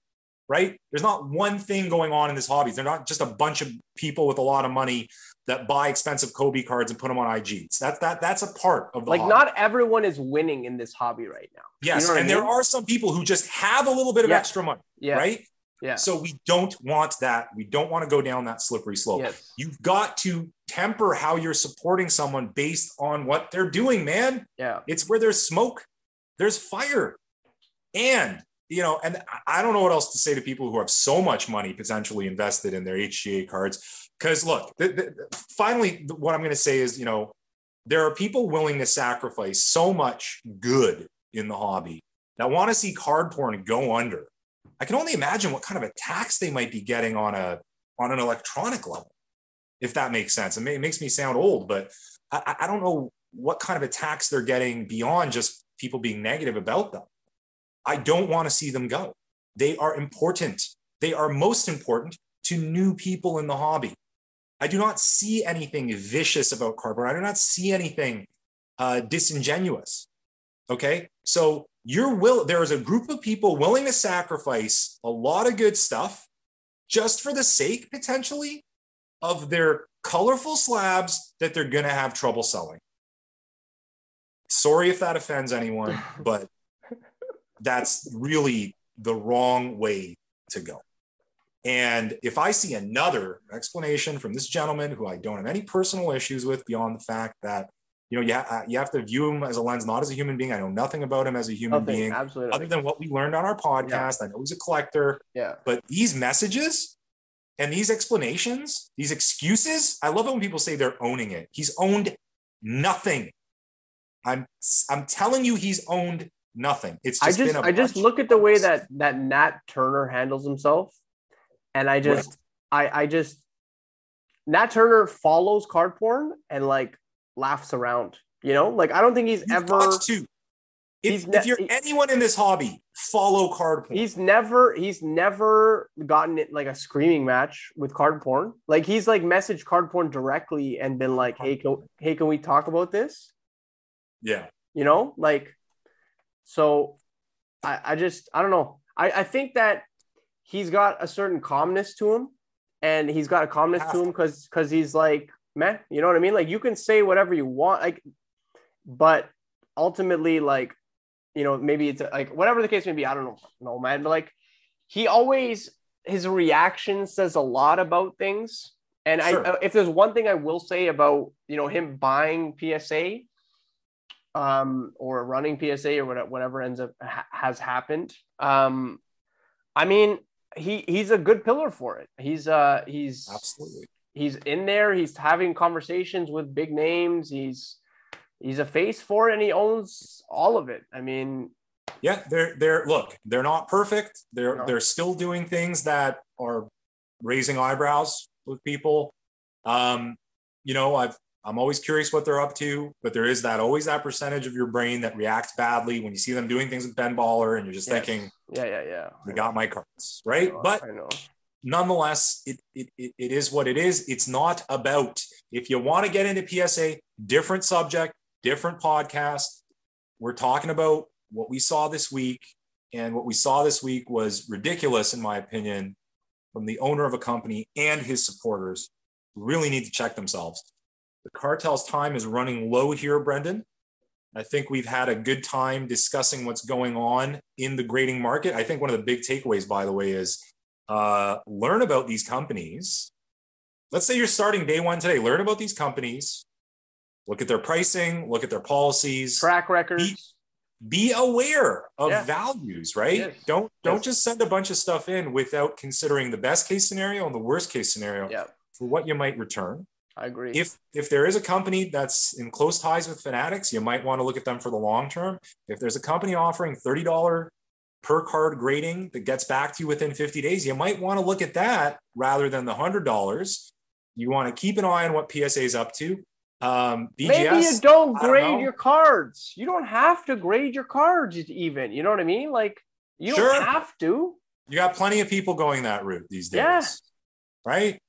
right? There's not one thing going on in this hobby. They're not just a bunch of people with a lot of money that buy expensive Kobe cards and put them on IGs. That's that that's a part of the like. Hobby. Not everyone is winning in this hobby right now. Yes, you know and I mean? there are some people who just have a little bit of yeah. extra money, yeah. right? Yeah. So we don't want that. We don't want to go down that slippery slope. Yes. You've got to temper how you're supporting someone based on what they're doing, man. Yeah. It's where there's smoke, there's fire. And, you know, and I don't know what else to say to people who have so much money potentially invested in their HGA cards. Because look, the, the, finally, what I'm going to say is, you know, there are people willing to sacrifice so much good in the hobby that want to see card porn go under I can only imagine what kind of attacks they might be getting on a on an electronic level, if that makes sense. It, may, it makes me sound old, but I, I don't know what kind of attacks they're getting beyond just people being negative about them. I don't want to see them go. They are important. They are most important to new people in the hobby. I do not see anything vicious about cardboard. I do not see anything uh, disingenuous. Okay. So you're will there is a group of people willing to sacrifice a lot of good stuff just for the sake potentially of their colorful slabs that they're going to have trouble selling. Sorry if that offends anyone, but that's really the wrong way to go. And if I see another explanation from this gentleman who I don't have any personal issues with beyond the fact that you know, you, ha- you have to view him as a lens, not as a human being. I know nothing about him as a human nothing, being, absolutely. other than what we learned on our podcast. Yeah. I know he's a collector. Yeah. But these messages and these explanations, these excuses, I love it when people say they're owning it. He's owned nothing. I'm I'm telling you, he's owned nothing. It's just I just I just look at the way that that Nat Turner handles himself, and I just right. I I just Nat Turner follows card porn and like laughs around. You know, like I don't think he's, he's ever to. If, ne- if you're anyone in this hobby, follow card porn. He's never he's never gotten it like a screaming match with card porn. Like he's like messaged card porn directly and been like, "Hey, can, hey, can we talk about this?" yeah. You know, like so. I I just I don't know. I I think that he's got a certain calmness to him, and he's got a calmness to him because because he's like, man, you know what I mean? Like you can say whatever you want, like, but ultimately, like you know, maybe it's like whatever the case may be. I don't know, no man, but like he always his reaction says a lot about things. And Sure. I, if there's one thing I will say about you know him buying PSA, um, or running PSA or whatever, whatever ends up ha- has happened, um, I mean he he's a good pillar for it. He's uh he's Absolutely. he's in there. He's having conversations with big names. He's he's a face for it, and he owns all of it. I mean, Yeah, they're they're look, they're not perfect. They're No. they're still doing things that are raising eyebrows with people. Um, you know, I've I'm always curious what they're up to, but there is that always that percentage of your brain that reacts badly when you see them doing things with Ben Baller and you're just yes. thinking, yeah, yeah, yeah. We got my cards, right? know, But I know. nonetheless, it, it, it, it is what it is. It's not about, if you want to get into PSA, different subject, different podcast. We're talking about what we saw this week. And what we saw this week was ridiculous, in my opinion, from the owner of a company and his supporters. Really need to check themselves. The cartel's time is running low here, Brendan. I think we've had a good time discussing what's going on in the grading market. I think one of the big takeaways, by the way, is uh, learn about these companies. Let's say you're starting day one today. Learn about these companies. Look at their pricing. Look at their policies. Track records. Be aware of Yeah. values, right? Yes. Don't don't Yes. just send a bunch of stuff in without considering the best case scenario and the worst case scenario Yeah, for what you might return. I agree. If if there is a company that's in close ties with Fanatics, you might want to look at them for the long term. If there's a company offering thirty dollar per card grading that gets back to you within fifty days, you might want to look at that rather than the hundred dollars. You want to keep an eye on what PSA is up to. Um, BGS, Maybe you don't I don't grade your cards. You don't have to grade your cards even. You know what I mean? Like you Sure. don't have to. you got plenty of people going that route these days, Yeah. right?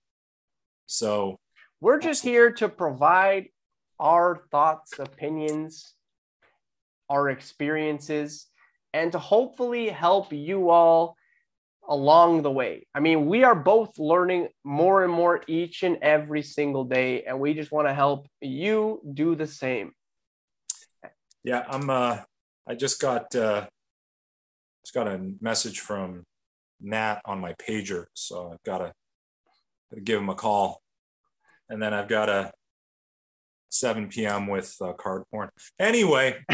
So We're just here to provide our thoughts, opinions, our experiences, and to hopefully help you all along the way. I mean, we are both learning more and more each and every single day, and we just want to help you do the same. Yeah, I'm. Uh, I just got uh, just got a message from Nat on my pager, so I've got to give him a call, and then I've got a 7 p.m. with uh, card porn. Anyway,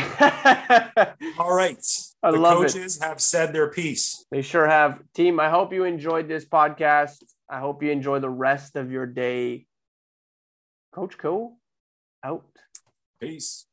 all right. I the love it. coaches have said their piece. They sure have. Team, I hope you enjoyed this podcast. I hope you enjoy the rest of your day. Coach Koe out. Peace.